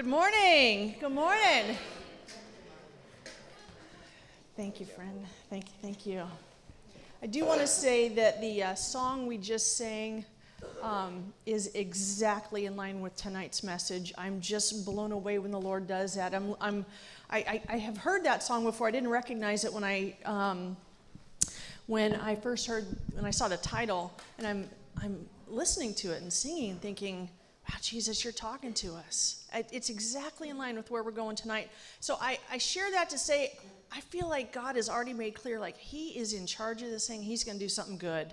Good morning. Good morning. Thank you, friend. Thank you. Thank you. I do want to say that the uh, song we just sang um, is exactly in line with tonight's message. I'm just blown away when the Lord does that. I'm, I'm, I, I, I have heard that song before. I didn't recognize it when I, um, when I first heard, when I saw the title, and I'm, I'm listening to it and singing, and thinking, wow, Jesus, you're talking to us. It's exactly in line with where we're going tonight. So I, I share that to say, I feel like God has already made clear, like He is in charge of this thing. He's going to do something good.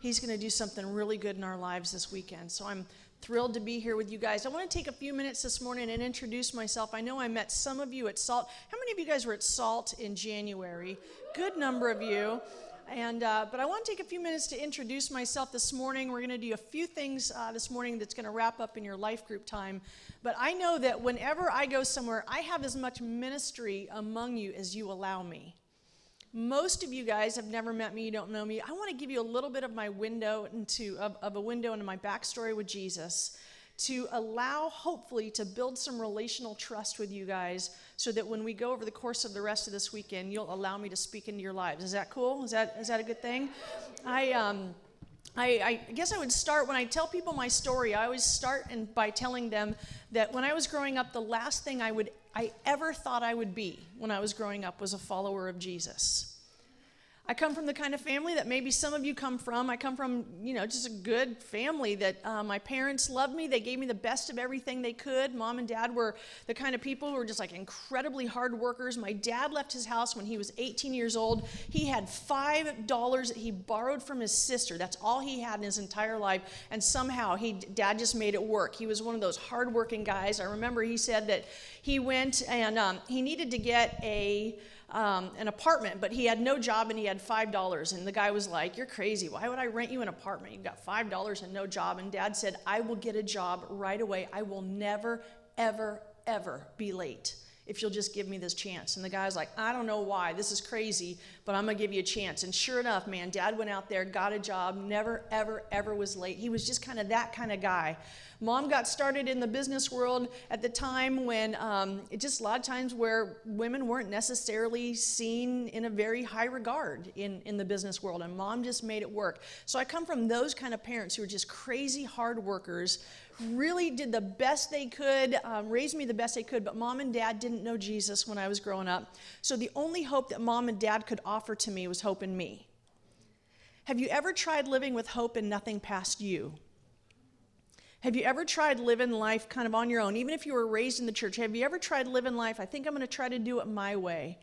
He's going to do something really good in our lives this weekend. So I'm thrilled to be here with you guys. I want to take a few minutes this morning and introduce myself. I know I met some of you at SALT. How many of you guys were at SALT in January? Good number of you. And, uh, but I want to take a few minutes to introduce myself this morning. We're going to do a few things uh, this morning that's going to wrap up in your life group time. But I know that whenever I go somewhere, I have as much ministry among you as you allow me. Most of you guys have never met me, you don't know me. I want to give you a little bit of my window into of, of a window into my backstory with Jesus to allow, hopefully, to build some relational trust with you guys so that when we go over the course of the rest of this weekend, you'll allow me to speak into your lives. Is that cool? Is that, is that a good thing? I, um, I, I, guess I would start when I tell people my story. I always start in, by telling them that when I was growing up, the last thing I would I ever thought I would be when I was growing up was a follower of Jesus. I come from the kind of family that maybe some of you come from. I come from, you know, just a good family that uh, my parents loved me. They gave me the best of everything they could. Mom and dad were the kind of people who were just like incredibly hard workers. My dad left his house when he was 18 years old. He had $5 that he borrowed from his sister. That's all he had in his entire life. And somehow he, dad just made it work. He was one of those hardworking guys. I remember he said that he went and um, he needed to get a, um, an apartment, but he had no job and he had $5. And the guy was like, You're crazy. Why would I rent you an apartment? You've got $5 and no job. And dad said, I will get a job right away. I will never, ever, ever be late if you'll just give me this chance. And the guy's like, I don't know why. This is crazy, but I'm to give you a chance. And sure enough, man, dad went out there, got a job, never, ever, ever was late. He was just kind of that kind of guy. Mom got started in the business world at the time when um, it just a lot of times where women weren't necessarily seen in a very high regard in, in the business world, and mom just made it work. So I come from those kind of parents who are just crazy hard workers, really did the best they could, um, raised me the best they could, but mom and dad didn't know Jesus when I was growing up. So the only hope that mom and dad could offer to me was hope in me. Have you ever tried living with hope and nothing past you? Have you ever tried living life kind of on your own? Even if you were raised in the church, have you ever tried living life? I think I'm going to try to do it my way.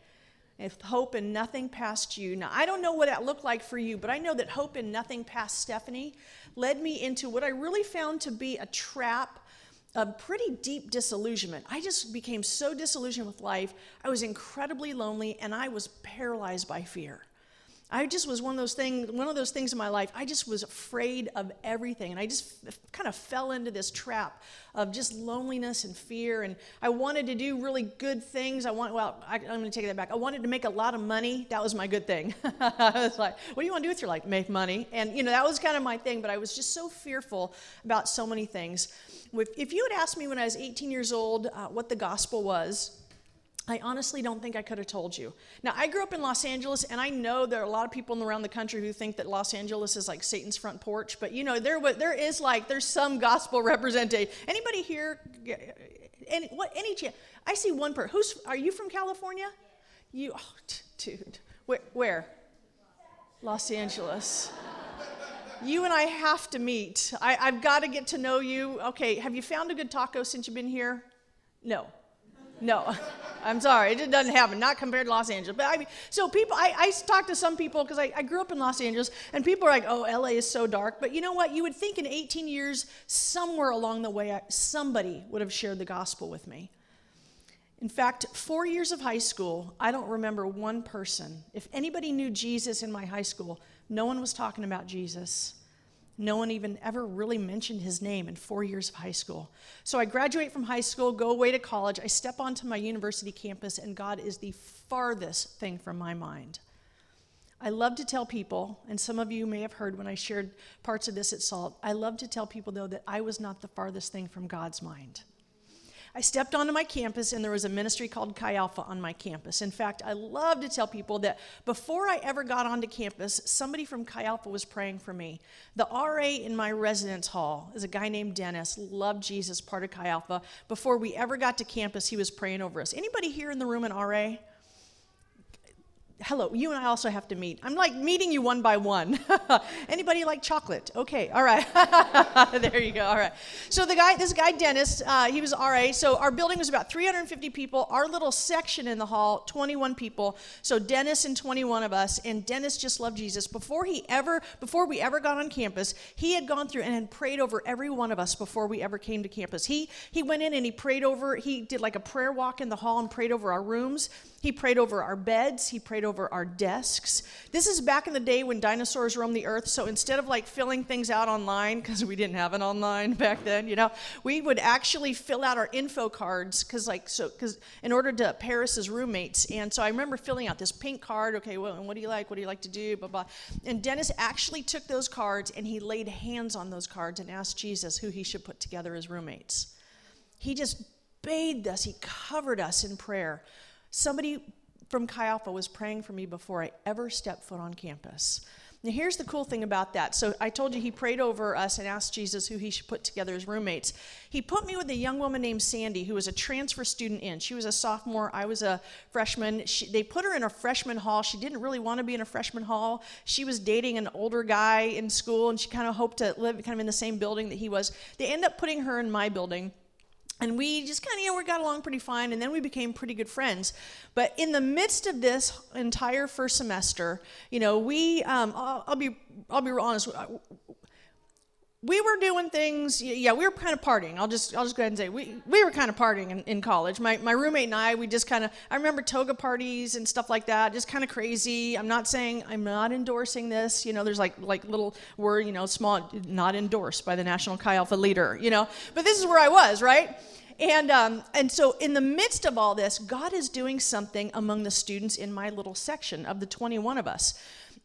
If hope and nothing past you. Now, I don't know what that looked like for you, but I know that hope and nothing past Stephanie led me into what I really found to be a trap of pretty deep disillusionment. I just became so disillusioned with life. I was incredibly lonely and I was paralyzed by fear. I just was one of those things, one of those things in my life. I just was afraid of everything, and I just kind of fell into this trap of just loneliness and fear. And I wanted to do really good things. I want, well, I, am going to take that back. I wanted to make a lot of money. That was my good thing. I was like, what do you want to do with your life? Make money, and you know that was kind of my thing. But I was just so fearful about so many things. If you had asked me when I was 18 years old uh, what the gospel was, I honestly don't think I could have told you. Now, I grew up in Los Angeles, and I know there are a lot of people around the country who think that Los Angeles is like Satan's front porch. But you know, there there is like there's some gospel representation. Anybody here? Any what? Any chance? I see one person. Who's? Are you from California? You, oh, dude. Where? Where? Los Angeles. You and I have to meet. I, I've got to get to know you. Okay, have you found a good taco since you've been here? No. No, I'm sorry, it doesn't happen. Not compared to Los Angeles. But I mean, so people, I, I talk to some people because I, I grew up in Los Angeles, and people are like, "Oh, LA is so dark." But you know what? You would think in 18 years, somewhere along the way, somebody would have shared the gospel with me. In fact, four years of high school, I don't remember one person. If anybody knew Jesus in my high school, no one was talking about Jesus. No one even ever really mentioned his name in four years of high school. So I graduate from high school, go away to college. I step onto my university campus, and God is the farthest thing from my mind. I love to tell people, and some of you may have heard when I shared parts of this at SALT, I love to tell people, though, that I was not the farthest thing from God's mind. I stepped onto my campus and there was a ministry called Chi Alpha on my campus. In fact, I love to tell people that before I ever got onto campus, somebody from Chi Alpha was praying for me. The RA in my residence hall is a guy named Dennis, loved Jesus, part of Chi Alpha. Before we ever got to campus, he was praying over us. Anybody here in the room an RA? Hello you and i also have to meet. I'm like meeting you one by one. Anybody like chocolate? Okay all right. There you go all right. So the guy this guy dennis uh, he was ra so our building was about 350 people. Our little section in the hall 21 people. So dennis and 21 of us. And dennis just loved jesus. Before he ever before we ever got on campus he had gone through and had prayed over every one of us before we ever came to campus. He he went in and he prayed over he did like a prayer walk in the hall and prayed over our rooms he prayed over our beds, he prayed over our desks. This is back in the day when dinosaurs roamed the earth, so instead of like filling things out online, because we didn't have an online back then, you know, we would actually fill out our info cards, because like, so, because in order to pair us as roommates. And so I remember filling out this pink card, okay, well, and what do you like? What do you like to do? Blah, blah. And Dennis actually took those cards and he laid hands on those cards and asked Jesus who he should put together as roommates. He just bathed us, he covered us in prayer. Somebody from Chi Alpha was praying for me before I ever stepped foot on campus. Now, here's the cool thing about that. So, I told you he prayed over us and asked Jesus who he should put together as roommates. He put me with a young woman named Sandy, who was a transfer student in. She was a sophomore, I was a freshman. She, they put her in a freshman hall. She didn't really want to be in a freshman hall. She was dating an older guy in school, and she kind of hoped to live kind of in the same building that he was. They ended up putting her in my building and we just kind of you know we got along pretty fine and then we became pretty good friends. But in the midst of this entire first semester you know we um, I'll, I'll, be i'll be honest we were doing things yeah we were kind of partying. I'll just i'll just go ahead and say we, we were kind of partying in, in college. My, my roommate and i we just kind of i remember toga parties and stuff like that just kind of crazy. I'm not saying i'm not endorsing this you know there's like like little word you know small not endorsed by the national chi alpha leader you know? But this is where i was right? And um, and so in the midst of all this god is doing something among the students in my little section of the 21 of us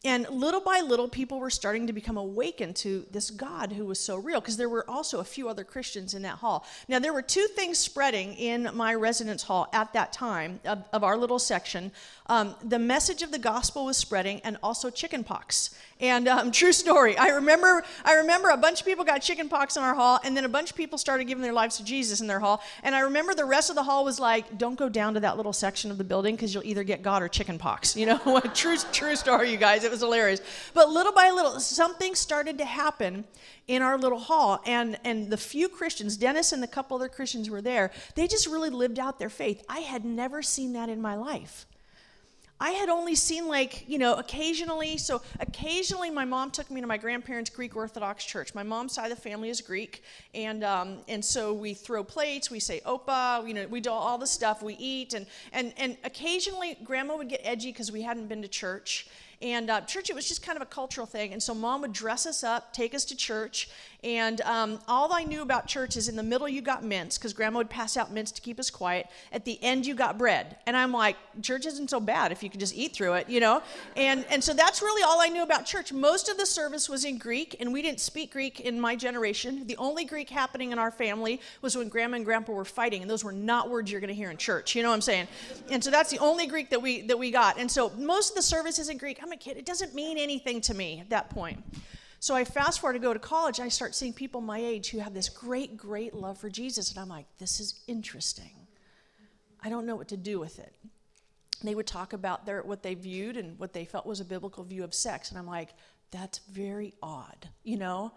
and little by little, people were starting to become awakened to this God who was so real, because there were also a few other Christians in that hall. Now, there were two things spreading in my residence hall at that time of, of our little section. Um, the message of the gospel was spreading, and also chickenpox. And um, true story, I remember, I remember a bunch of people got chickenpox in our hall, and then a bunch of people started giving their lives to Jesus in their hall. And I remember the rest of the hall was like, "Don't go down to that little section of the building because you'll either get God or chickenpox." You know, true, true story, you guys. It was hilarious. But little by little, something started to happen in our little hall, and and the few Christians, Dennis and the couple other Christians were there. They just really lived out their faith. I had never seen that in my life. I had only seen like, you know, occasionally. So occasionally my mom took me to my grandparents' Greek Orthodox church. My mom's side of the family is Greek. And, um, and so we throw plates, we say opa, you know, we do all the stuff, we eat. And, and, and occasionally grandma would get edgy because we hadn't been to church. And uh, church, it was just kind of a cultural thing. And so mom would dress us up, take us to church. And um, all I knew about church is in the middle you got mints, because grandma would pass out mints to keep us quiet. At the end, you got bread. And I'm like, church isn't so bad if you could just eat through it, you know? And, and so that's really all I knew about church. Most of the service was in Greek, and we didn't speak Greek in my generation. The only Greek happening in our family was when grandma and grandpa were fighting, and those were not words you're going to hear in church. You know what I'm saying? And so that's the only Greek that we that we got. And so most of the service is in Greek. I'm I'm a kid. It doesn't mean anything to me at that point. So I fast forward to go to college. and I start seeing people my age who have this great, great love for Jesus. And I'm like, this is interesting. I don't know what to do with it. They would talk about their, what they viewed and what they felt was a biblical view of sex. And I'm like, that's very odd. You know?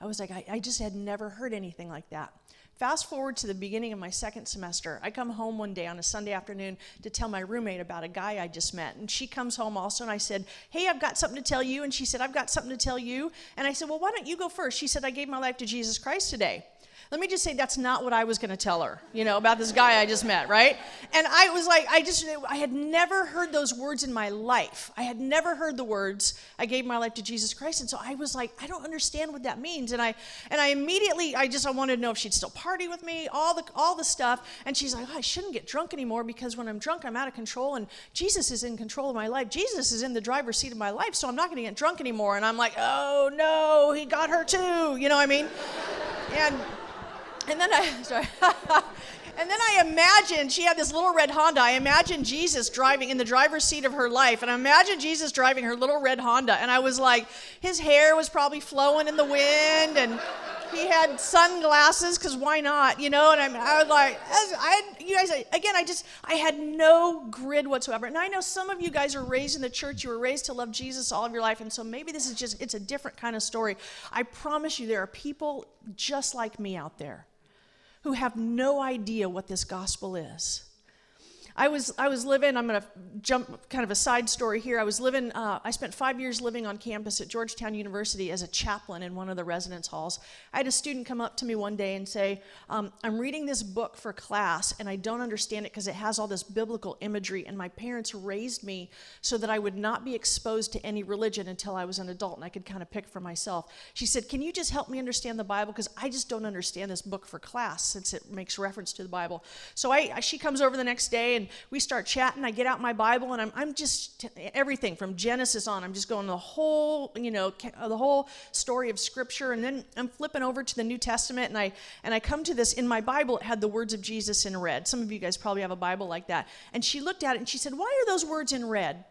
I was like, I, I just had never heard anything like that. Fast forward to the beginning of my second semester. I come home one day on a Sunday afternoon to tell my roommate about a guy I just met. And she comes home also, and I said, Hey, I've got something to tell you. And she said, I've got something to tell you. And I said, Well, why don't you go first? She said, I gave my life to Jesus Christ today. Let me just say that's not what I was going to tell her, you know, about this guy I just met, right? And I was like, I just, I had never heard those words in my life. I had never heard the words, I gave my life to Jesus Christ. And so I was like, I don't understand what that means. And I, and I immediately, I just, I wanted to know if she'd still party with me, all the, all the stuff. And she's like, oh, I shouldn't get drunk anymore because when I'm drunk, I'm out of control and Jesus is in control of my life. Jesus is in the driver's seat of my life, so I'm not going to get drunk anymore. And I'm like, oh no, he got her too. You know what I mean? And and then I, sorry. And then I imagined she had this little red Honda. I imagined Jesus driving in the driver's seat of her life, and I imagined Jesus driving her little red Honda. And I was like, his hair was probably flowing in the wind, and he had sunglasses because why not? You know. And I, I was like, I, you guys, again, I just, I had no grid whatsoever. And I know some of you guys are raised in the church. You were raised to love Jesus all of your life, and so maybe this is just, it's a different kind of story. I promise you, there are people just like me out there who have no idea what this gospel is. I was, I was living, I'm going to jump kind of a side story here. I was living, uh, I spent five years living on campus at Georgetown University as a chaplain in one of the residence halls. I had a student come up to me one day and say, um, I'm reading this book for class and I don't understand it because it has all this biblical imagery, and my parents raised me so that I would not be exposed to any religion until I was an adult and I could kind of pick for myself. She said, Can you just help me understand the Bible? Because I just don't understand this book for class since it makes reference to the Bible. So I, she comes over the next day and we start chatting. I get out my Bible and I'm, I'm just everything from Genesis on. I'm just going the whole, you know, the whole story of Scripture. And then I'm flipping over to the New Testament and I and I come to this in my Bible. It had the words of Jesus in red. Some of you guys probably have a Bible like that. And she looked at it and she said, "Why are those words in red?"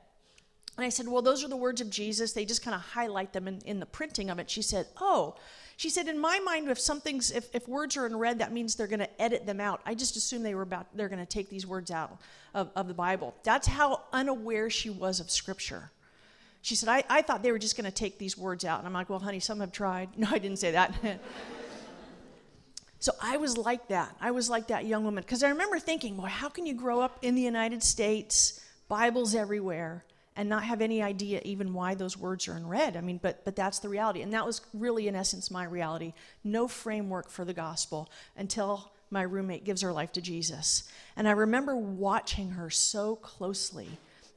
And I said, Well, those are the words of Jesus. They just kind of highlight them in, in the printing of it. She said, Oh, she said, in my mind, if something's if, if words are in red, that means they're going to edit them out. I just assumed they were about they're going to take these words out of, of the Bible. That's how unaware she was of Scripture. She said, I, I thought they were just going to take these words out. And I'm like, well, honey, some have tried. No, I didn't say that. so I was like that. I was like that young woman. Because I remember thinking, well, how can you grow up in the United States, Bibles everywhere, and not have any idea even why those words are in red. I mean, but but that's the reality. And that was really in essence my reality. No framework for the gospel until my roommate gives her life to Jesus. And I remember watching her so closely.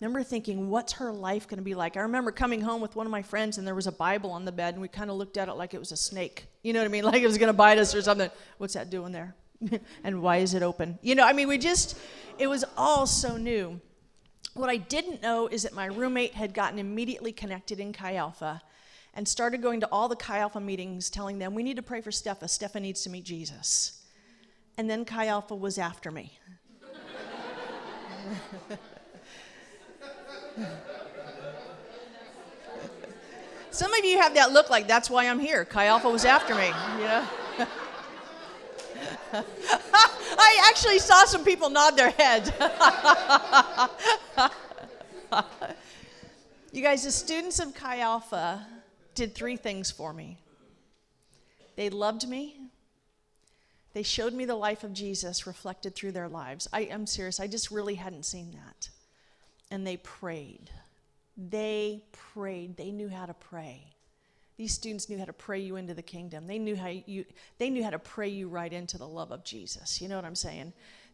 remember thinking, what's her life going to be like? I remember coming home with one of my friends and there was a Bible on the bed and we kind of looked at it like it was a snake. You know what I mean? Like it was going to bite us or something. What's that doing there? and why is it open? You know, I mean, we just, it was all so new. What I didn't know is that my roommate had gotten immediately connected in Chi Alpha and started going to all the Chi Alpha meetings telling them, We need to pray for Stepha. Stepha needs to meet Jesus. And then Chi Alpha was after me. Some of you have that look like that's why I'm here. Chi Alpha was after me, know? I actually saw some people nod their heads. you guys, the students of Chi Alpha did three things for me. They loved me. They showed me the life of Jesus reflected through their lives. I, am serious, I just really hadn't seen that. And they prayed. They prayed. They knew how to pray. These students knew how to pray you into the kingdom. They knew how you they knew how to pray you right into the love of Jesus. You know what I'm saying?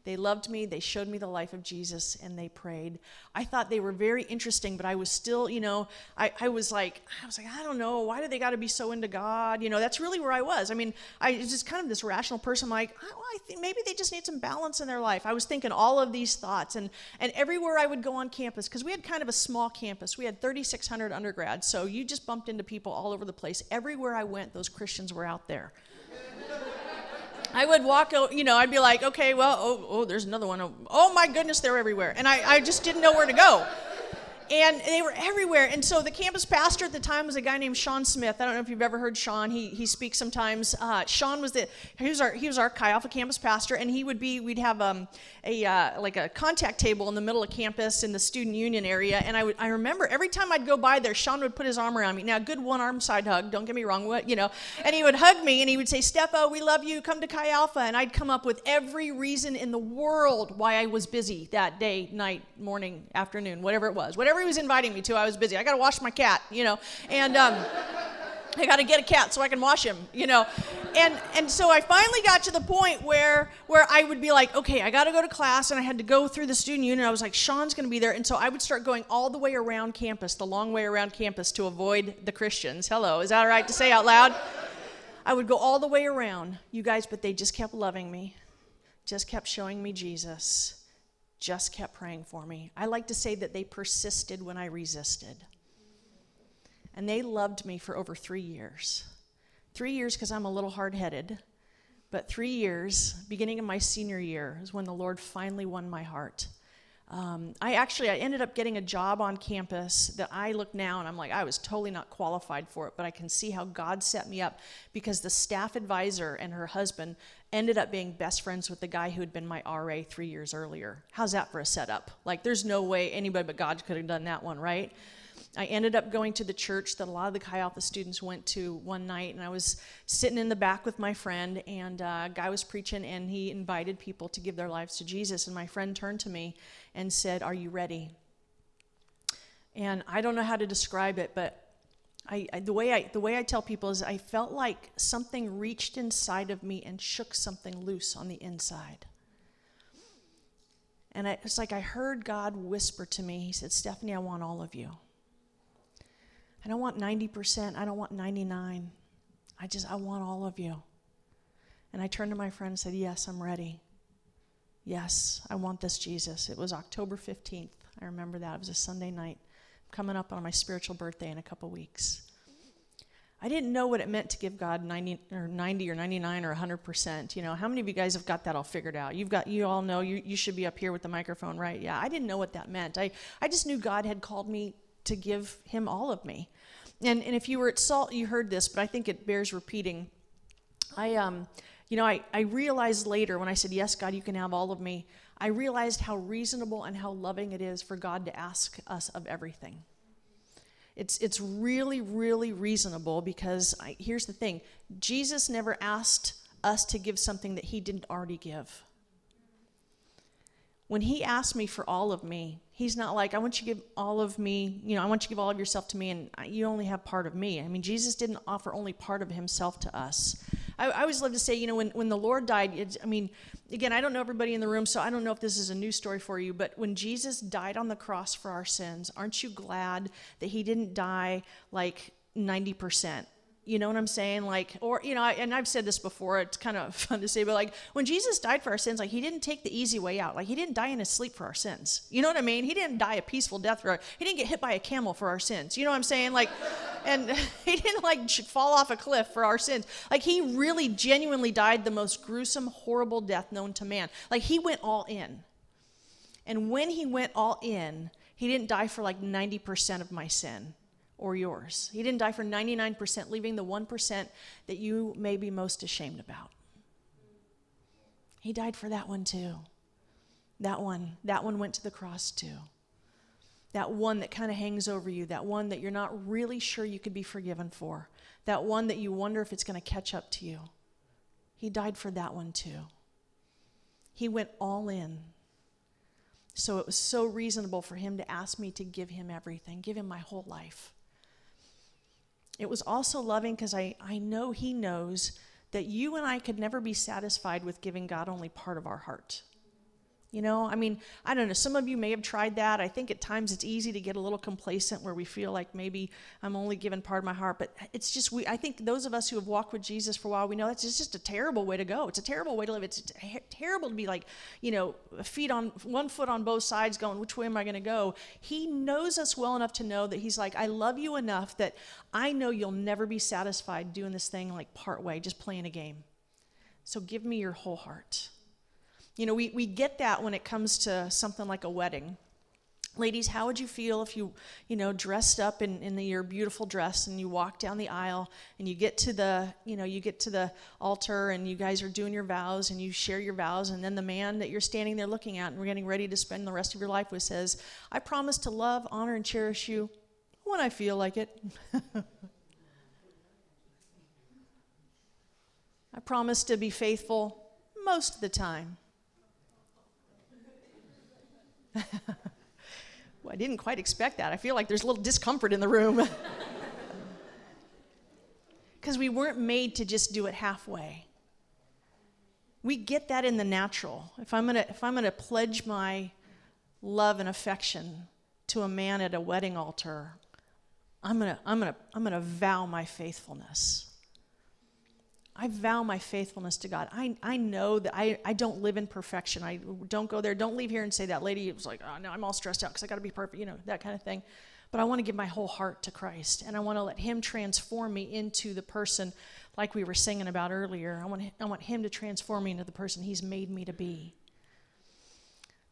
They loved me, they showed me the life of Jesus, and they prayed. I thought they were very interesting, but I was still, you know, I, I was like, I was like, I don't know, why do they got to be so into God? You know, that's really where I was. I mean, I was just kind of this rational person, like, oh, I think maybe they just need some balance in their life. I was thinking all of these thoughts, and and everywhere I would go on campus, because we had kind of a small campus, we had 3,600 undergrads, so you just bumped into people all over the place. Everywhere I went, those Christians were out there. I would walk, you know, I'd be like, okay, well, oh, oh there's another one. Oh, oh my goodness, they're everywhere. And I, I just didn't know where to go and they were everywhere. And so the campus pastor at the time was a guy named Sean Smith. I don't know if you've ever heard Sean. He, he speaks sometimes. Uh, Sean was the he was our he was our Chi Alpha campus pastor, and he would be we'd have um, a uh, like a contact table in the middle of campus in the student union area. And I would I remember every time I'd go by there, Sean would put his arm around me. Now, good one arm side hug. Don't get me wrong. What you know? And he would hug me, and he would say, "Stepha, we love you. Come to Chi Alpha." And I'd come up with every reason in the world why I was busy that day, night, morning, afternoon, whatever it was, whatever he was inviting me to. I was busy. I got to wash my cat, you know, and um, I got to get a cat so I can wash him, you know, and and so I finally got to the point where where I would be like, okay, I got to go to class, and I had to go through the student union. I was like, Sean's going to be there, and so I would start going all the way around campus, the long way around campus, to avoid the Christians. Hello, is that all right to say out loud? I would go all the way around, you guys, but they just kept loving me, just kept showing me Jesus just kept praying for me. I like to say that they persisted when I resisted. And they loved me for over three years. Three years because I'm a little hard headed, But three years, beginning of my senior year, is when the Lord finally won my heart. Um, I actually I ended up getting a job on campus that I look now and I'm like I was totally not qualified for it, but I can see how God set me up because the staff advisor and her husband ended up being best friends with the guy who had been my RA three years earlier. How's that for a setup? Like there's no way anybody but God could have done that one, right? I ended up going to the church that a lot of the Chi Alpha students went to one night, and I was sitting in the back with my friend, and uh, a guy was preaching, and he invited people to give their lives to Jesus. And my friend turned to me and said, Are you ready? And I don't know how to describe it, but I, I, the, way I, the way I tell people is I felt like something reached inside of me and shook something loose on the inside. And it's like I heard God whisper to me, He said, Stephanie, I want all of you. I don't want 90%. I don't want 99. I just, I want all of you. And I turned to my friend and said, Yes, I'm ready. Yes, I want this Jesus. It was October 15th. I remember that. It was a Sunday night. coming up on my spiritual birthday in a couple weeks. I didn't know what it meant to give God 90 or 90 or 99 or 100%. You know, how many of you guys have got that all figured out? You've got, you all know you, you should be up here with the microphone, right? Yeah, I didn't know what that meant. I, I just knew God had called me to give him all of me. And, and if you were at SALT, you heard this, but I think it bears repeating. I, um, you know, I, I realized later when I said, Yes, God, you can have all of me, I realized how reasonable and how loving it is for God to ask us of everything. It's, it's really, really reasonable because I, here's the thing Jesus never asked us to give something that he didn't already give. When he asked me for all of me, he's not like, I want you to give all of me, you know, I want you to give all of yourself to me and you only have part of me. I mean, Jesus didn't offer only part of himself to us. I, I always love to say, you know, when, when the Lord died, I mean, again, I don't know everybody in the room, so I don't know if this is a new story for you, but when Jesus died on the cross for our sins, aren't you glad that he didn't die like 90%? You know what I'm saying? Like, or, you know, and I've said this before, it's kind of fun to say, but like, when Jesus died for our sins, like, he didn't take the easy way out. Like, he didn't die in his sleep for our sins. You know what I mean? He didn't die a peaceful death for our, he didn't get hit by a camel for our sins. You know what I'm saying? Like, and he didn't like fall off a cliff for our sins. Like, he really genuinely died the most gruesome, horrible death known to man. Like, he went all in. And when he went all in, he didn't die for like 90% of my sin or yours. He didn't die for 99%, leaving the 1% that you may be most ashamed about. He died for that one too. That one, that one went to the cross too. That one that kind of hangs over you, that one that you're not really sure you could be forgiven for, that one that you wonder if it's going to catch up to you. He died for that one too. He went all in. So it was so reasonable for him to ask me to give him everything, give him my whole life. It was also loving because I, I know He knows that you and I could never be satisfied with giving God only part of our heart. You know, I mean, I don't know. Some of you may have tried that. I think at times it's easy to get a little complacent where we feel like maybe I'm only giving part of my heart. But it's just, we, I think those of us who have walked with Jesus for a while, we know that's just a terrible way to go. It's a terrible way to live. It's terrible to be like, you know, feet on one foot on both sides going, which way am I going to go? He knows us well enough to know that He's like, I love you enough that I know you'll never be satisfied doing this thing like part way, just playing a game. So give me your whole heart. You know, we, we get that when it comes to something like a wedding. Ladies, how would you feel if you, you know, dressed up in, in the, your beautiful dress and you walk down the aisle and you get to the, you know, you get to the altar and you guys are doing your vows and you share your vows and then the man that you're standing there looking at and we're getting ready to spend the rest of your life with says, I promise to love, honor, and cherish you when I feel like it. I promise to be faithful most of the time. well, I didn't quite expect that. I feel like there's a little discomfort in the room. Because we weren't made to just do it halfway. We get that in the natural. If I'm gonna, if I'm gonna pledge my love and affection to a man at a wedding altar, I'm gonna, I'm gonna, I'm gonna vow my faithfulness. I vow my faithfulness to God. I, I know that I, I don't live in perfection. I don't go there. Don't leave here and say that lady was like, oh, no, I'm all stressed out because I got to be perfect, you know, that kind of thing. But I want to give my whole heart to Christ and I want to let Him transform me into the person like we were singing about earlier. I want, I want Him to transform me into the person He's made me to be.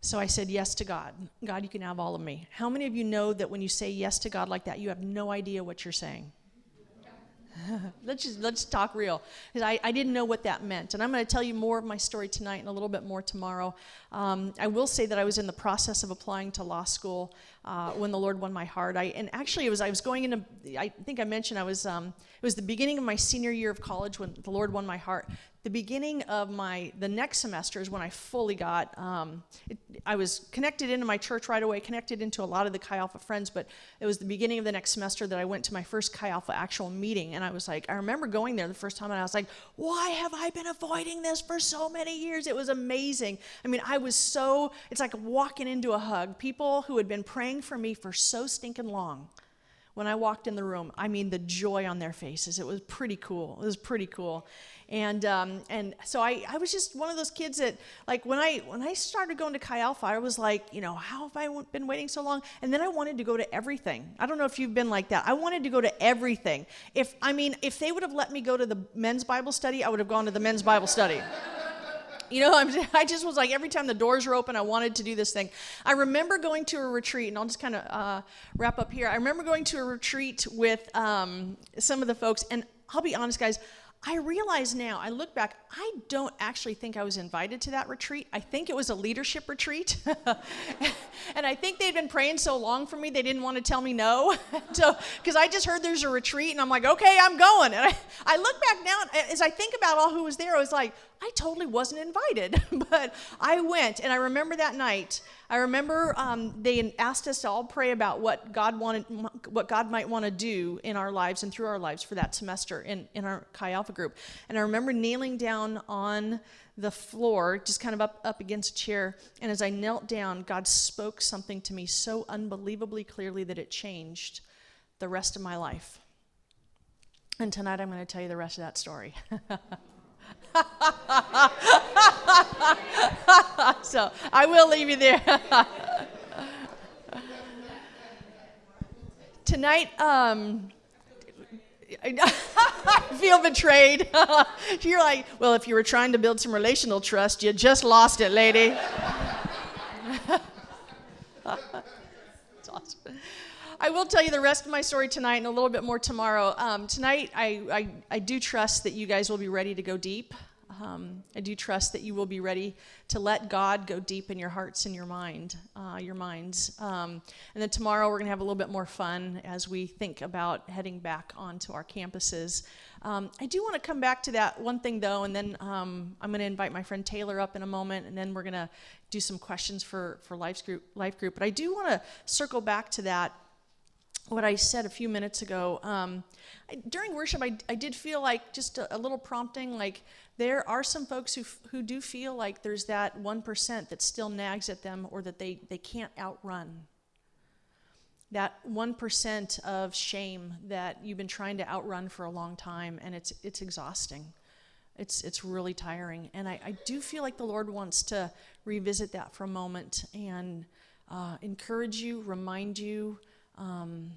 So I said yes to God. God, you can have all of me. How many of you know that when you say yes to God like that, you have no idea what you're saying? let's just let's talk real I, I didn't know what that meant. And i'm going to tell you more of my story tonight and a little bit more tomorrow. Um, i will say that i was in the process of applying to law school uh, when the lord won my heart. I and actually it was i was going into i think i mentioned i was um, it was the beginning of my senior year of college when the lord won my heart the beginning of my the next semester is when i fully got um, it, i was connected into my church right away connected into a lot of the chi alpha friends but it was the beginning of the next semester that i went to my first chi alpha actual meeting and i was like i remember going there the first time and i was like why have i been avoiding this for so many years? It was amazing. I mean i was so it's like walking into a hug. People who had been praying for me for so stinking long when I walked in the room. I mean, the joy on their faces. It was pretty cool. It was pretty cool and um, and so I, I was just one of those kids that like when I when I started going to Chi Alpha, I was like, you know, how have I been waiting so long? And then I wanted to go to everything. I don't know if you've been like that. I wanted to go to everything. If I mean, if they would have let me go to the men's Bible study, I would have gone to the men's Bible study. You know, I'm, i just was like, every time the doors were open, I wanted to do this thing. I remember going to a retreat, and I'll just kind of uh, wrap up here. I remember going to a retreat with um, some of the folks, and I'll be honest, guys, I realize now, I look back, I don't actually think I was invited to that retreat. I think it was a leadership retreat. and I think they'd been praying so long for me, they didn't want to tell me no. so, because I just heard there's a retreat, and I'm like, okay, I'm going. And I, I look back now, as I think about all who was there, I was like, I totally wasn't invited, but I went. And I remember that night. I remember um, they asked us to all pray about what God wanted, what God might want to do in our lives and through our lives for that semester in, in our Chi Alpha group. And I remember kneeling down on the floor, just kind of up, up against a chair. And as I knelt down, God spoke something to me so unbelievably clearly that it changed the rest of my life. And tonight I'm going to tell you the rest of that story. so I will leave you there. Tonight, um, I feel betrayed. You're like, well, if you were trying to build some relational trust, you just lost it, lady. That's awesome. I will tell you the rest of my story tonight and a little bit more tomorrow. Um, tonight, I, I, I, do trust that you guys will be ready to go deep. Um, I do trust that you will be ready to let God go deep in your hearts and your mind, uh, your minds. Um, and then tomorrow we're going to have a little bit more fun as we think about heading back onto our campuses. Um, I do want to come back to that one thing though, and then um, I'm going to invite my friend Taylor up in a moment, and then we're going to do some questions for for life group. Life group, but I do want to circle back to that what I said a few minutes ago. Um, I, during worship, I, I, did feel like just a, a, little prompting. Like there are some folks who who do feel like there's that one percent that still nags at them, or that they they can't outrun. That one percent of shame that you've been trying to outrun for a long time, and it's it's exhausting. It's it's really tiring, and I, I do feel like the Lord wants to revisit that for a moment and uh, encourage you, remind you um,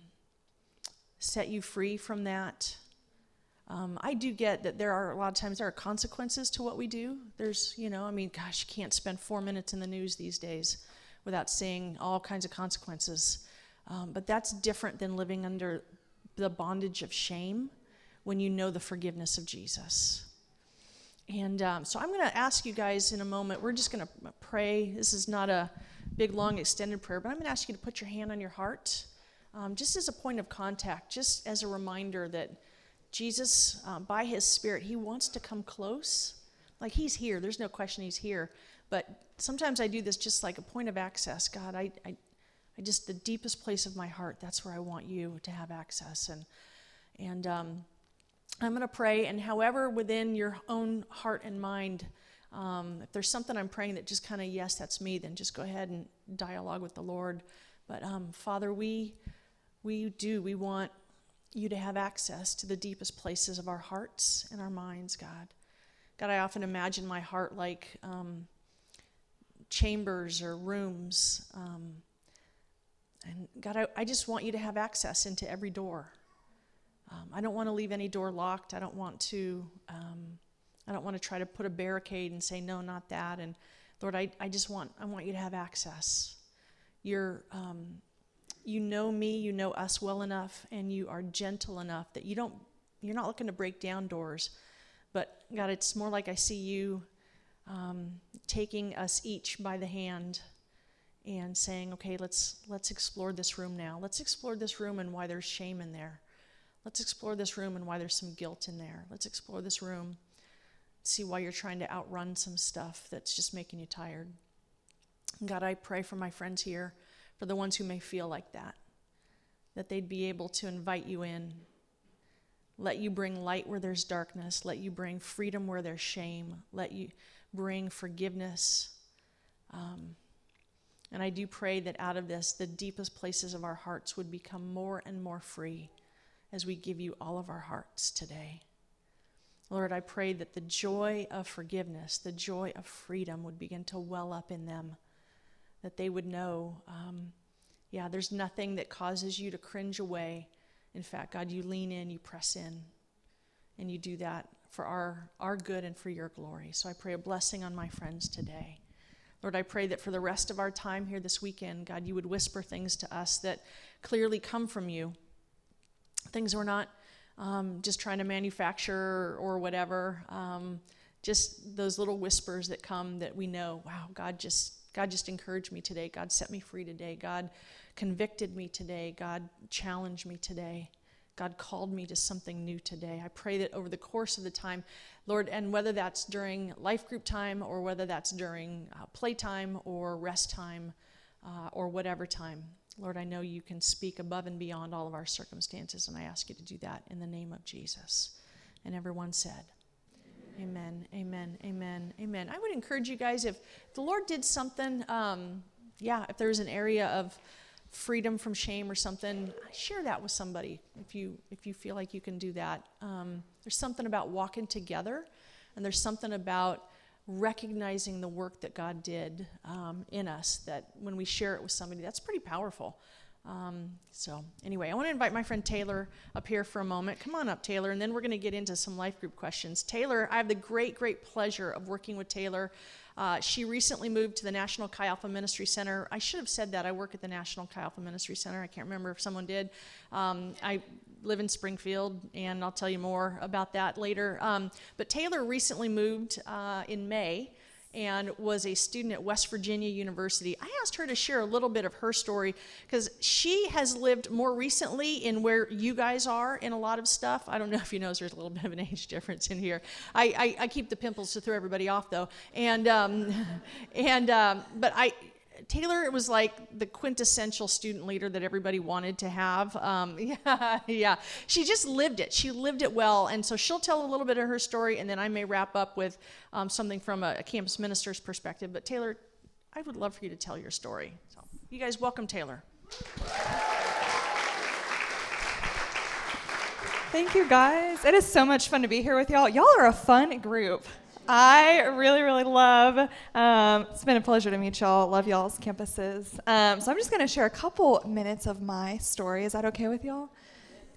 set you free from that. Um, I do get that there are a lot of times there are consequences to what we do. There's, you know, I mean, gosh, you can't spend four minutes in the news these days without seeing all kinds of consequences. Um, but that's different than living under the bondage of shame when you know the forgiveness of Jesus. And um, so I'm going to ask you guys in a moment, we're just going to pray. This is not a big, long, extended prayer, but I'm going to ask you to put your hand on your heart um, just as a point of contact, just as a reminder that Jesus, uh, by his Spirit, he wants to come close. Like he's here, there's no question he's here. But sometimes I do this just like a point of access. God, I, I, I just, the deepest place of my heart, that's where I want you to have access. And, and um, I'm going to pray, and however within your own heart and mind, um, if there's something I'm praying that just kind of, yes, that's me, then just go ahead and dialogue with the Lord. But um, Father, we we do. We want you to have access to the deepest places of our hearts and our minds, God. God, I often imagine my heart like um, chambers or rooms. Um, and God, I, I, just want you to have access into every door. um, I don't want to leave any door locked. I don't want to. Um, I don't want to try to put a barricade and say no, not that. And Lord, I, I just want I want you to have access. You're um, you know me, you know us well enough, and you are gentle enough that you don't you're not looking to break down doors. But God, it's more like I see you um, taking us each by the hand and saying, okay, let's let's explore this room now. Let's explore this room and why there's shame in there. Let's explore this room and why there's some guilt in there. Let's explore this room. See why you're trying to outrun some stuff that's just making you tired. God, I pray for my friends here, for the ones who may feel like that, that they'd be able to invite you in. Let you bring light where there's darkness. Let you bring freedom where there's shame. Let you bring forgiveness. Um, and I do pray that out of this, the deepest places of our hearts would become more and more free as we give you all of our hearts today. Lord, I pray that the joy of forgiveness, the joy of freedom would begin to well up in them, that they would know, um, yeah, there's nothing that causes you to cringe away. In fact, God, you lean in, you press in, and you do that for our, our good and for your glory. So I pray a blessing on my friends today. Lord, I pray that for the rest of our time here this weekend, God, you would whisper things to us that clearly come from you. Things we're not um, just trying to manufacture or whatever. Um, just those little whispers that come that we know, wow, God just God just encouraged me today. God set me free today. God convicted me today. God challenged me today. God called me to something new today. I pray that over the course of the time, Lord, and whether that's during life group time or whether that's during uh, playtime or rest time uh, or whatever time, Lord, I know you can speak above and beyond all of our circumstances, and I ask you to do that in the name of Jesus. And everyone said, Amen, amen, amen, amen. I would encourage you guys if the Lord did something, um, yeah, if there was an area of freedom from shame or something, share that with somebody if you if you feel like you can do that. Um, there's something about walking together, and there's something about recognizing the work that God did um, in us that when we share it with somebody, that's pretty powerful. Um, so, anyway, I want to invite my friend Taylor up here for a moment. Come on up, Taylor, and then we're going to get into some life group questions. Taylor, I have the great, great pleasure of working with Taylor. Uh, she recently moved to the National Chi Alpha Ministry Center. I should have said that. I work at the National Chi Alpha Ministry Center. I can't remember if someone did. Um, I live in Springfield, and I'll tell you more about that later. Um, but Taylor recently moved uh, in May and was a student at West Virginia University. I asked her to share a little bit of her story because she has lived more recently in where you guys are in a lot of stuff. I don't know if you know, there's a little bit of an age difference in here. I, I, I keep the pimples to throw everybody off though, and um, and um, but I Taylor was like the quintessential student leader that everybody wanted to have. Um, yeah, yeah. She just lived it. She lived it well. And so she'll tell a little bit of her story, and then I may wrap up with um, something from a, a, campus minister's perspective. But Taylor, I would love for you to tell your story. So, you guys, welcome Taylor. Thank you, guys. It is so much fun to be here with y'all. Y'all are a fun group. I really, really love. Um, it's been a pleasure to meet y'all. Love y'all's campuses. Um, so I'm just going to share a couple minutes of my story. Is that okay with y'all?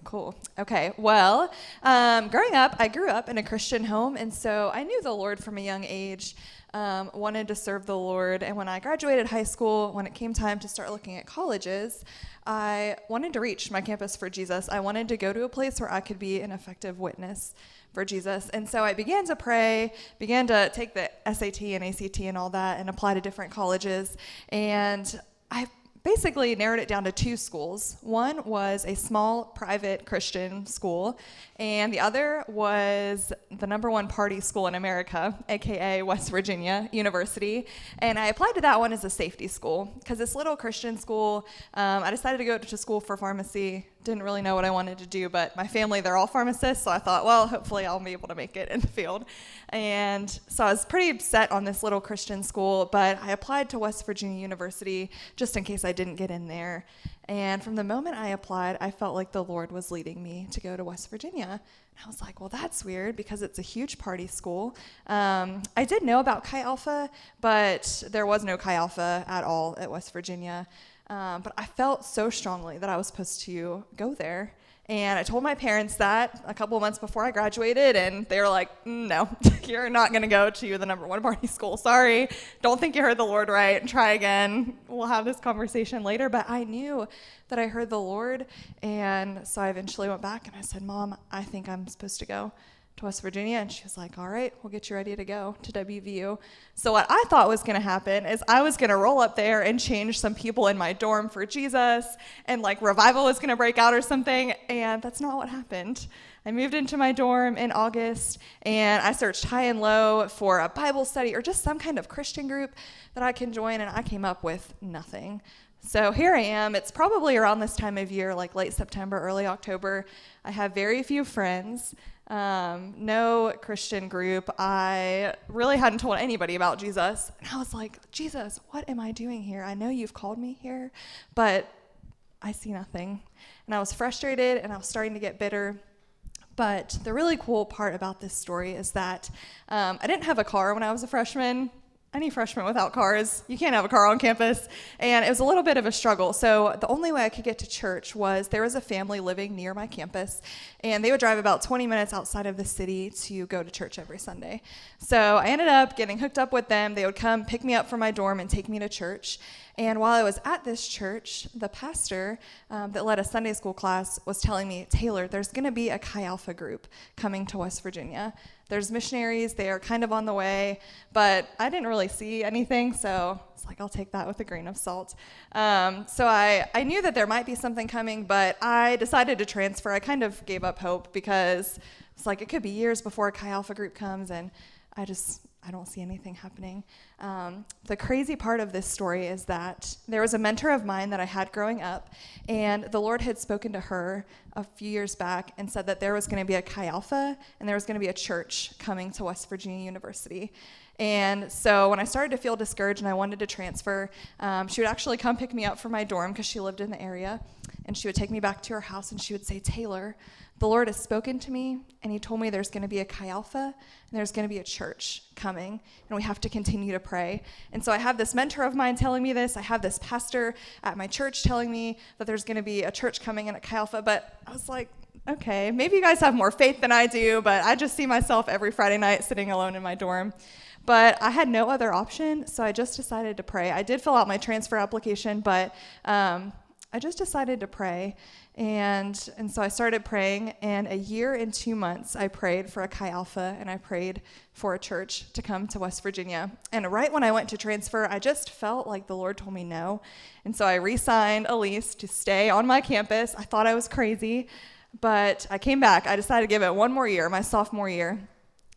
Cool. Okay. Well, um, growing up, I grew up in a Christian home, and so I knew the Lord from a young age. Um, wanted to serve the Lord, and when I graduated high school, when it came time to start looking at colleges, I wanted to reach my campus for Jesus. I wanted to go to a place where I could be an effective witness for Jesus. And so I began to pray, began to take the SAT and ACT and all that and apply to different colleges. And I basically narrowed it down to two schools. One was a small private Christian school, and the other was the number one party school in America, aka West Virginia University. And I applied to that one as a safety school because this little Christian school, um, I decided to go to school for pharmacy didn't really know what I wanted to do, but my family, they're all pharmacists, so I thought, well, hopefully I'll be able to make it in the field. And so I was pretty set on this little Christian school, but I applied to West Virginia University just in case I didn't get in there. And from the moment I applied, I felt like the Lord was leading me to go to West Virginia. And I was like, well, that's weird because it's a huge party school. Um, I did know about Chi Alpha, but there was no Chi Alpha at all at West Virginia. Um, but I felt so strongly that I was supposed to go there. And I told my parents that a couple months before I graduated, and they were like, "Mm, no, you're not going to go to the number one party school. Sorry. Don't think you heard the Lord right. Try again. We'll have this conversation later. But I knew that I heard the Lord. And so I eventually went back and I said, Mom, I think I'm supposed to go to West Virginia. And she was like, All right, we'll get you ready to go to WVU. So, what I thought was going to happen is I was going to roll up there and change some people in my dorm for Jesus, and like revival was going to break out or something. And that's not what happened. I moved into my dorm in August and I searched high and low for a Bible study or just some kind of Christian group that I can join, and I came up with nothing. So here I am. It's probably around this time of year, like late September, early October. I have very few friends um, no Christian group. I really hadn't told anybody about Jesus. And I was like, Jesus, what am I doing here? I know you've called me here, but I see nothing. And I was frustrated and I was starting to get bitter. But the really cool part about this story is that um, I didn't have a car when I was a freshman any freshman without cars. You can't have a car on campus. And it was a little bit of a struggle. So the only way I could get to church was there was a family living near my campus, and they would drive about 20 minutes outside of the city to go to church every Sunday. So I ended up getting hooked up with them. They would come pick me up from my dorm and take me to church. And while I was at this church, the pastor um, that led a Sunday school class was telling me, Taylor, there's going to be a Chi Alpha group coming to West Virginia. There's missionaries, they are kind of on the way, but I didn't really see anything, so it's like I'll take that with a grain of salt. Um, so I, I knew that there might be something coming, but I decided to transfer. I kind of gave up hope because it's like it could be years before a Chi Alpha group comes, and I just I don't see anything happening. Um, the crazy part of this story is that there was a mentor of mine that I had growing up, and the Lord had spoken to her a few years back and said that there was going to be a Chi Alpha and there was going to be a church coming to West Virginia University. And so when I started to feel discouraged and I wanted to transfer, um, she would actually come pick me up from my dorm because she lived in the area, and she would take me back to her house and she would say, Taylor, the Lord has spoken to me, and He told me there's going to be a Chi Alpha and there's going to be a church coming, and we have to continue to pray. And so I have this mentor of mine telling me this. I have this pastor at my church telling me that there's going to be a church coming in at Chi Alpha. But I was like, okay, maybe you guys have more faith than I do, but I just see myself every Friday night sitting alone in my dorm. But I had no other option, so I just decided to pray. I did fill out my transfer application, but um, I just decided to pray. And, and so I started praying, and a year and two months, I prayed for a Chi Alpha and I prayed for a church to come to West Virginia. And right when I went to transfer, I just felt like the Lord told me no. And so I re signed a lease to stay on my campus. I thought I was crazy, but I came back. I decided to give it one more year, my sophomore year.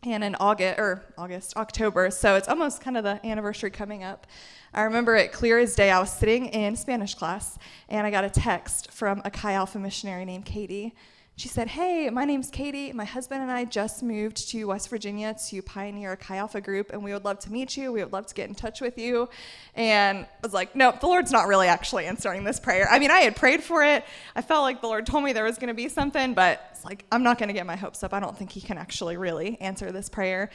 And in August, or August, October, so it's almost kind of the anniversary coming up. I remember it clear as day. I was sitting in Spanish class and I got a text from a Chi Alpha missionary named Katie. She said, Hey, my name's Katie. My husband and I just moved to West Virginia to pioneer a Chi Alpha group, and we would love to meet you. We would love to get in touch with you. And I was like, Nope, the Lord's not really actually answering this prayer. I mean, I had prayed for it. I felt like the Lord told me there was going to be something, but it's like, I'm not going to get my hopes up. I don't think He can actually really answer this prayer.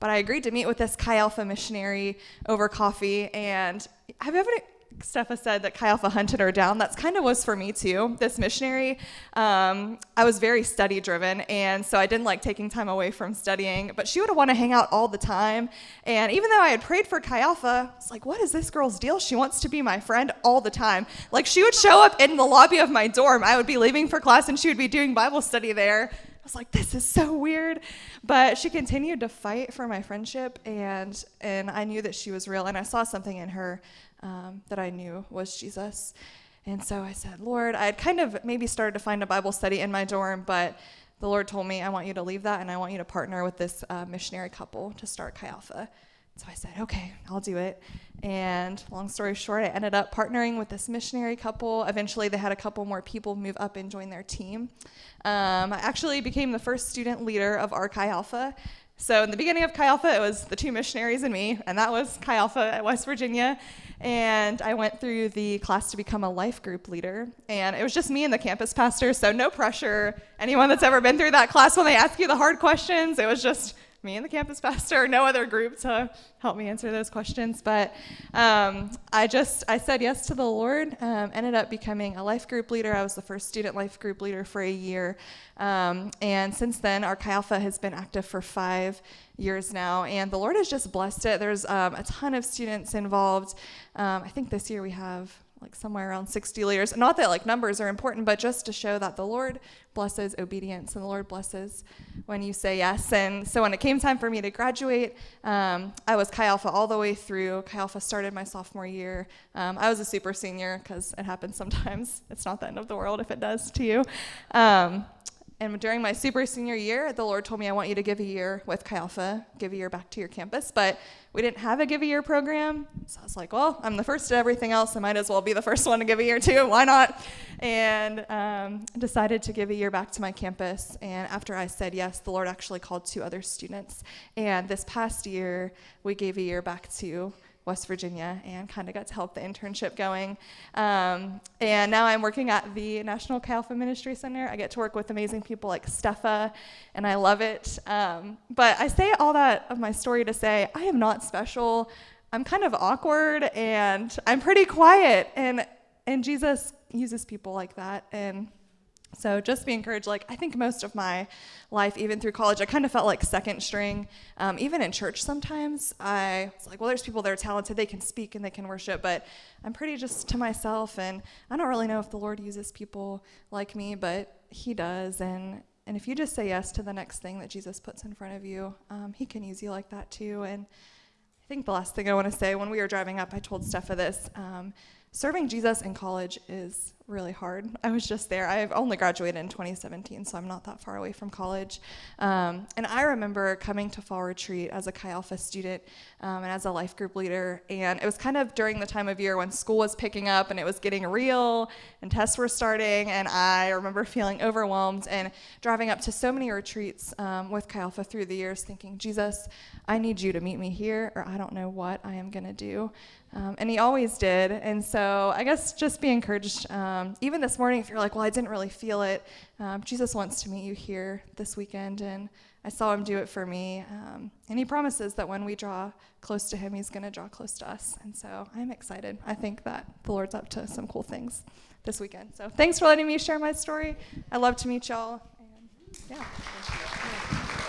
But I agreed to meet with this Chi Alpha missionary over coffee. And have you ever, Stepha said that Chi Alpha hunted her down. That's kind of was for me too. This missionary, um, I was very study driven, and so I didn't like taking time away from studying. But she would want to hang out all the time. And even though I had prayed for Chi Alpha, it's like, what is this girl's deal? She wants to be my friend all the time. Like she would show up in the lobby of my dorm. I would be leaving for class, and she would be doing Bible study there. I was like, this is so weird. But she continued to fight for my friendship, and, and I knew that she was real, and I saw something in her um, that I knew was Jesus. And so I said, Lord, I had kind of maybe started to find a Bible study in my dorm, but the Lord told me, I want you to leave that, and I want you to partner with this uh, missionary couple to start Chi Alpha. So I said, okay, I'll do it. And long story short, I ended up partnering with this missionary couple. Eventually, they had a couple more people move up and join their team. Um, I actually became the first student leader of our Chi Alpha. So in the beginning of Chi Alpha, it was the two missionaries and me, and that was Chi Alpha at West Virginia. And I went through the class to become a life group leader, and it was just me and the campus pastor, so no pressure. Anyone that's ever been through that class, when they ask you the hard questions, it was just me and the campus pastor, no other group to help me answer those questions. But um, I just I said yes to the Lord. Um, ended up becoming a life group leader. I was the first student life group leader for a year, um, and since then our Chi Alpha has been active for five years now, and the Lord has just blessed it. There's um, a ton of students involved. Um, I think this year we have like somewhere around 60 leaders. Not that like numbers are important, but just to show that the Lord blesses obedience and the Lord blesses when you say yes. And so when it came time for me to graduate, um, I was Chi Alpha all the way through. Chi Alpha started my sophomore year. Um, I was a super senior because it happens sometimes. It's not the end of the world if it does to you. Um, and during my super senior year, the Lord told me, I want you to give a year with Chi Alpha, give a year back to your campus. But we didn't have a give a year program. So I was like, well, I'm the first at everything else. I might as well be the first one to give a year too. Why not? And um, decided to give a year back to my campus. And after I said yes, the Lord actually called two other students. And this past year, we gave a year back to West Virginia and kind of got to help the internship going. Um, and now I'm working at the National Chi Alpha Ministry Center. I get to work with amazing people like Steffa, and I love it. Um, but I say all that of my story to say I am not special. I'm kind of awkward and I'm pretty quiet, and and Jesus uses people like that and so just be encouraged. Like I think most of my life, even through college, I kind of felt like second string. Um, even in church, sometimes I was like, well, there's people that are talented, they can speak and they can worship, but I'm pretty just to myself, and I don't really know if the Lord uses people like me, but He does. And and if you just say yes to the next thing that Jesus puts in front of you, um, He can use you like that too. And I think the last thing I want to say, when we were driving up, I told Steph this. Um, serving Jesus in college is really hard. I was just there. I've only graduated in 2017, so I'm not that far away from college. Um, and I remember coming to fall retreat as a Chi Alpha student um, and as a life group leader. And it was kind of during the time of year when school was picking up and it was getting real and tests were starting. And I remember feeling overwhelmed and driving up to so many retreats um, with Chi Alpha through the years, thinking, Jesus, I need you to meet me here, or I don't know what I am going to do. Um, and he always did. And so I guess just be encouraged. Um, even this morning, if you're like, well, I didn't really feel it, um, Jesus wants to meet you here this weekend. And I saw him do it for me. Um, and he promises that when we draw close to him, he's going to draw close to us. And so I'm excited. I think that the Lord's up to some cool things this weekend. So thanks for letting me share my story. I love to meet y'all. And yeah.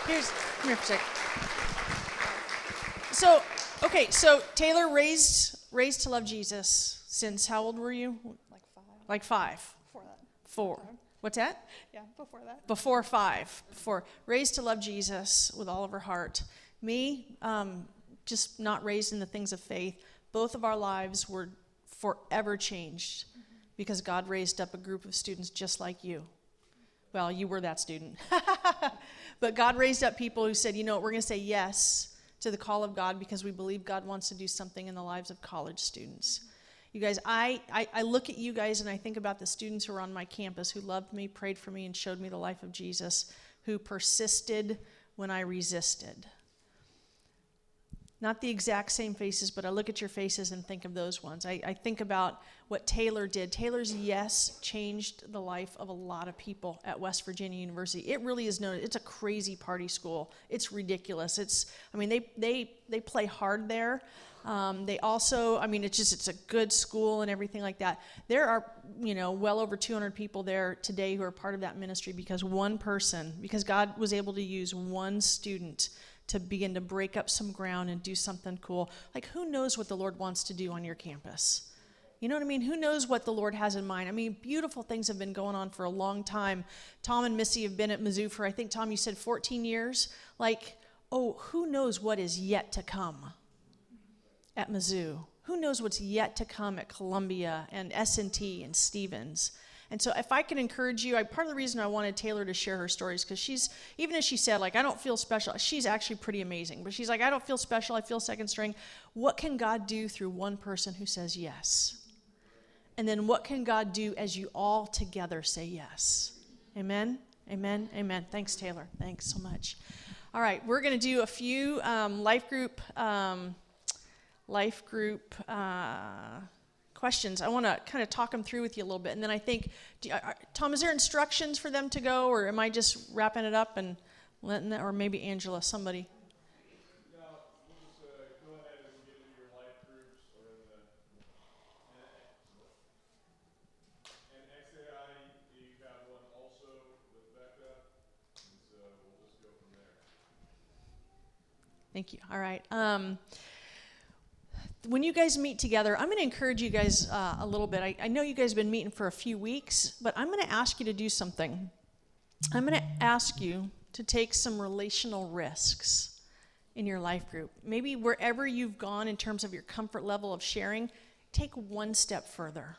Here's, come here for a second. So, okay, so Taylor raised raised to love Jesus since how old were you? Like five. Before that. Four. What's that? Yeah, before that. Before five. Before raised to love Jesus with all of her heart. Me, um, just not raised in the things of faith. Both of our lives were forever changed because God raised up a group of students just like you. Well, you were that student. but God raised up people who said, you know what, we're going to say yes to the call of God because we believe God wants to do something in the lives of college students. You guys, I, I, I, look at you guys and I think about the students who are on my campus who loved me, prayed for me, and showed me the life of Jesus, who persisted when I resisted. Not the exact same faces, but I look at your faces and think of those ones. I, I think about what Taylor did. Taylor's yes changed the life of a lot of people at West Virginia University. It really is known. It's a crazy party school. It's ridiculous. It's I mean they they they play hard there. Um, they also, I mean, it's just it's a good school and everything like that. There are, you know, well over 200 people there today who are part of that ministry because one person, because God was able to use one student to begin to break up some ground and do something cool. Like, who knows what the Lord wants to do on your campus? You know what I mean? Who knows what the Lord has in mind? I mean, beautiful things have been going on for a long time. Tom and Missy have been at Mizzou for, I think, Tom, you said 14 years. Like, oh, who knows what is yet to come at Mizzou? Who knows what's yet to come at Columbia and S&T and Stephens? And so, if I can encourage you, I, part of the reason I wanted Taylor to share her stories because she's, even as she said, like, I don't feel special, she's actually pretty amazing. But she's like, I don't feel special, I feel second string. What can God do through one person who says yes? And then what can God do as you all together say yes? Amen? Amen? Amen. Thanks, Taylor. Thanks so much. All right, we're going to do a few um, life group um, life group uh, questions. I want to kind of talk them through with you a little bit. And then I think, you, are, Tom, is there instructions for them to go, or am I just wrapping it up and letting that, or maybe Angela, somebody? Thank you. All right. Um, when you guys meet together, I'm going to encourage you guys uh, a little bit. I, I know you guys have been meeting for a few weeks, but I'm going to ask you to do something. I'm going to ask you to take some relational risks in your life group. Maybe wherever you've gone in terms of your comfort level of sharing, take one step further.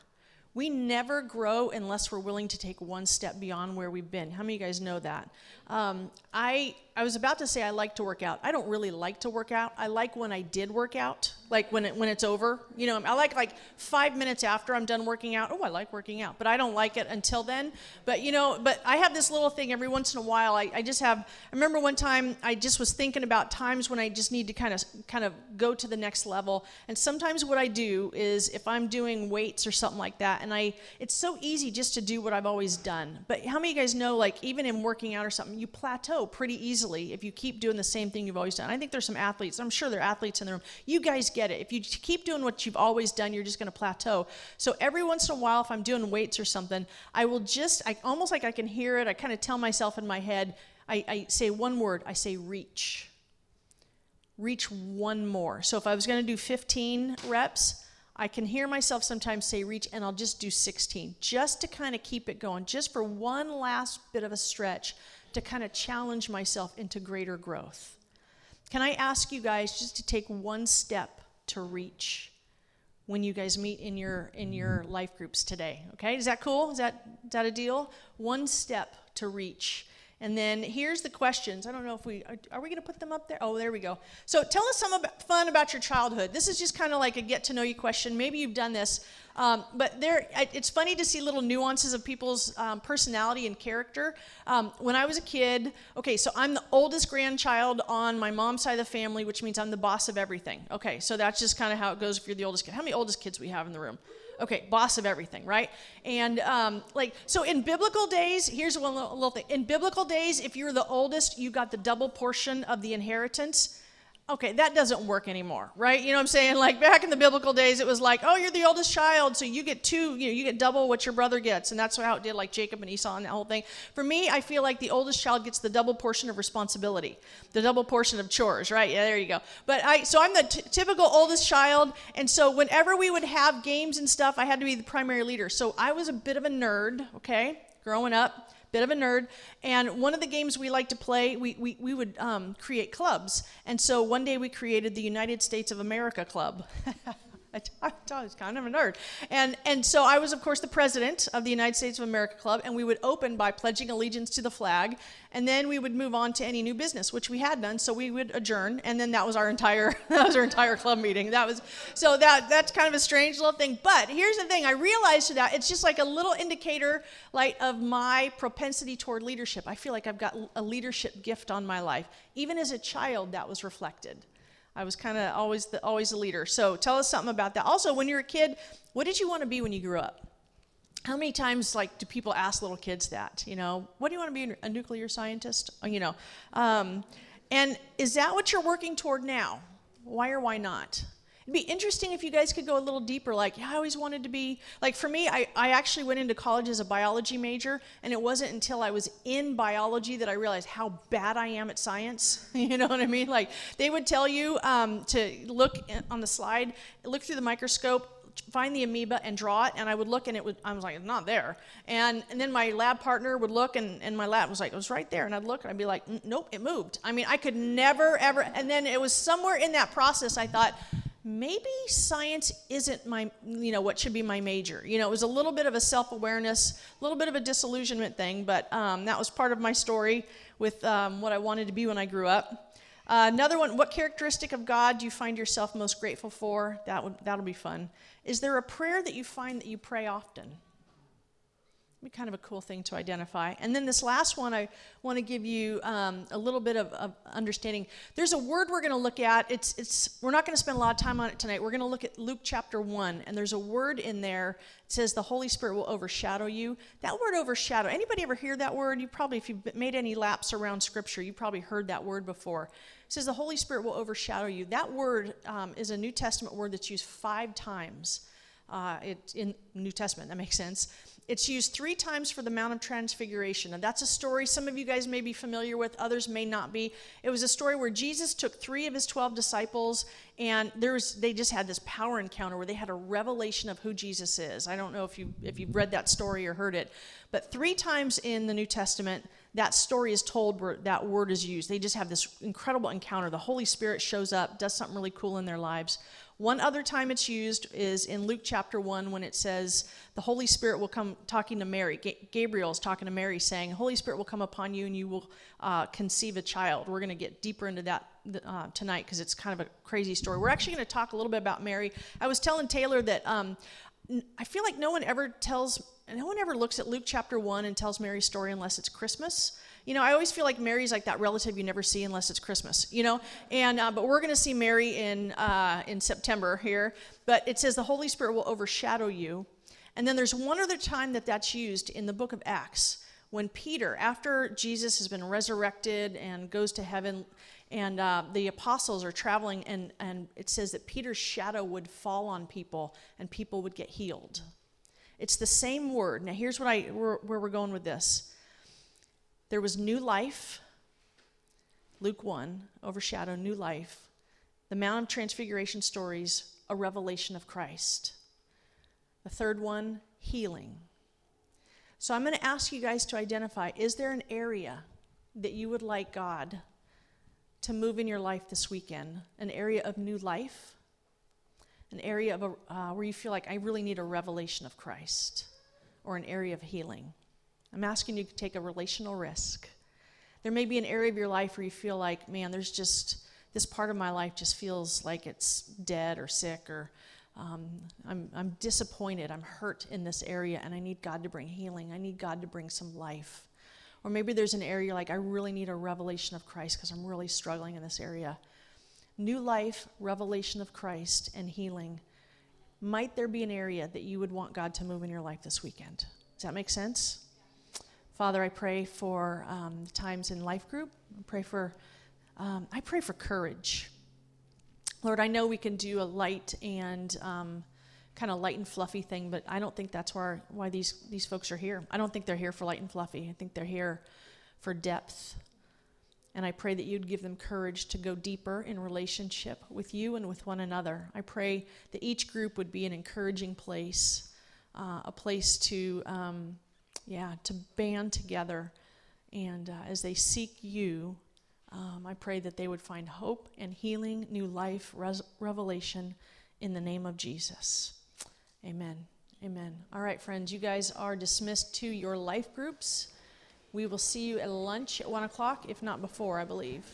We never grow unless we're willing to take one step beyond where we've been. How many of you guys know that? Um, I I was about to say I like to work out. I don't really like to work out. I like when I did work out, like when it when it's over. You know, I like like five minutes after I'm done working out. Oh, I like working out, but I don't like it until then. But you know, but I have this little thing every once in a while. I, I just have. I remember one time I just was thinking about times when I just need to kind of kind of go to the next level. And sometimes what I do is if I'm doing weights or something like that, and I it's so easy just to do what I've always done. But how many of you guys know like even in working out or something, you plateau pretty easily easily if you keep doing the same thing you've always done. I think there's some athletes, I'm sure there are athletes in the room. You guys get it. If you keep doing what you've always done, you're just going to plateau. So every once in a while, if I'm doing weights or something, I will just, I almost like I can hear it. I kind of tell myself in my head, I, I say one word, I say reach. Reach one more. So if I was going to do 15 reps, I can hear myself sometimes say reach, and I'll just do 16, just to kind of keep it going, just for one last bit of a stretch to kind of challenge myself into greater growth. Can I ask you guys just to take one step to reach when you guys meet in your in your life groups today? Okay? Is that cool? Is that is that a deal? One step to reach. And then here's the questions. I don't know if we are, are we going to put them up there. Oh, there we go. So tell us some about, fun about your childhood. This is just kind of like a get to know you question. Maybe you've done this, um, but there it's funny to see little nuances of people's um, personality and character. Um, when I was a kid, okay, so I'm the oldest grandchild on my mom's side of the family, which means I'm the boss of everything. Okay, so that's just kind of how it goes if you're the oldest kid. How many oldest kids we have in the room? okay, boss of everything, right? And um, like, so in biblical days, here's one little, thing. In biblical days, if you were the oldest, you got the double portion of the inheritance okay, that doesn't work anymore, right? You know what I'm saying? Like back in the biblical days, it was like, oh, you're the oldest child, so you get two, you know, you get double what your brother gets, and that's how it did, like Jacob and Esau and that whole thing. For me, I feel like the oldest child gets the double portion of responsibility, the double portion of chores, right? Yeah, there you go. But I, so I'm the t- typical oldest child, and so whenever we would have games and stuff, I had to be the primary leader. So I was a bit of a nerd, okay, growing up bit of a nerd. And one of the games we like to play, we, we, we would um, create clubs. And so one day we created the United States of America Club. I was kind of a nerd. And, and so I was, of course, the president of the United States of America Club, and we would open by pledging allegiance to the flag, and then we would move on to any new business, which we had none, So we would adjourn, and then that was our entire that was our entire club meeting. That was so that that's kind of a strange little thing. But here's the thing: I realized that it's just like a little indicator, like of my propensity toward leadership. I feel like I've got a leadership gift on my life. Even as a child, that was reflected. I was kind of always the, always a leader. So tell us something about that. Also, when you're a kid, what did you want to be when you grew up? How many times like do people ask little kids that? You know, what do you want to be? A nuclear scientist? Uh, you know, um, and is that what you're working toward now? Why or why not? It'd be interesting if you guys could go a little deeper. Like, yeah, I always wanted to be, like, for me, I, I actually went into college as a biology major, and it wasn't until I was in biology that I realized how bad I am at science. you know what I mean? Like, they would tell you um, to look on the slide, look through the microscope, find the amoeba and draw it and i would look and it would i was like it's not there and, and then my lab partner would look and, and my lab was like it was right there and i'd look and i'd be like nope it moved i mean i could never ever and then it was somewhere in that process i thought maybe science isn't my you know what should be my major. You know it was a little bit of a self-awareness a little bit of a disillusionment thing but um, that was part of my story with um, what i wanted to be when i grew up. Uh, another one what characteristic of god do you find yourself most grateful for? That would that'll be fun. Is there a prayer that you find that you pray often kind of a cool thing to identify. And then this last one, I want to give you um, a little bit of, of, understanding. There's a word we're going to look at. It's it's we're not going to spend a lot of time on it tonight. We're going to look at Luke chapter one, and there's a word in there. It says the Holy Spirit will overshadow you. That word overshadow. Anybody ever hear that word? You probably, if you've made any laps around Scripture, you probably heard that word before. It says the Holy Spirit will overshadow you. That word um, is a New Testament word that's used five times uh, it, in New Testament. That makes sense. It's used three times for the Mount of Transfiguration. And that's a story some of you guys may be familiar with, others may not be. It was a story where Jesus took three of his 12 disciples, and there's, they just had this power encounter where they had a revelation of who Jesus is. I don't know if, you, if you've read that story or heard it, but three times in the New Testament, that story is told where that word is used. They just have this incredible encounter. The Holy Spirit shows up, does something really cool in their lives. One other time it's used is in Luke chapter 1 when it says the Holy Spirit will come talking to Mary. Gabriel is talking to Mary saying, Holy Spirit will come upon you and you will uh, conceive a child. We're going to get deeper into that uh, tonight because it's kind of a crazy story. We're actually going to talk a little bit about Mary. I was telling Taylor that um, I feel like no one ever tells, no one ever looks at Luke chapter 1 and tells Mary's story unless it's Christmas you know, I always feel like Mary's like that relative you never see unless it's Christmas, you know. And uh, but we're going to see Mary in uh, in September here. But it says the Holy Spirit will overshadow you. And then there's one other time that that's used in the book of Acts when Peter, after Jesus has been resurrected and goes to heaven, and uh, the apostles are traveling, and, and it says that Peter's shadow would fall on people and people would get healed. It's the same word. Now, here's what I, where, where we're going with this there was new life. Luke 1, overshadow new life. The Mount of Transfiguration stories, a revelation of Christ. The third one, healing. So I'm going to ask you guys to identify is there an area that you would like God to move in your life this weekend? An area of new life? An area of a, uh, where you feel like I really need a revelation of Christ? Or an area of healing? I'm asking you to take a relational risk. There may be an area of your life where you feel like, man, there's just this part of my life just feels like it's dead or sick or um, I'm, I'm disappointed, I'm hurt in this area, and I need God to bring healing. I need God to bring some life. Or maybe there's an area like, I really need a revelation of Christ because I'm really struggling in this area. New life, revelation of Christ, and healing. Might there be an area that you would want God to move in your life this weekend? Does that make sense? Father, I pray for um, times in life group. I pray for, um, I pray for courage. Lord, I know we can do a light and um, kind of light and fluffy thing, but I don't think that's why, why these, these folks are here. I don't think they're here for light and fluffy. I think they're here for depth. And I pray that you'd give them courage to go deeper in relationship with you and with one another. I pray that each group would be an encouraging place, uh, a place to um, yeah, to band together. And uh, as they seek you, um, I pray that they would find hope and healing, new life, res- revelation in the name of Jesus. Amen. Amen. All right, friends, you guys are dismissed to your life groups. We will see you at lunch at 1 o'clock, if not before, I believe.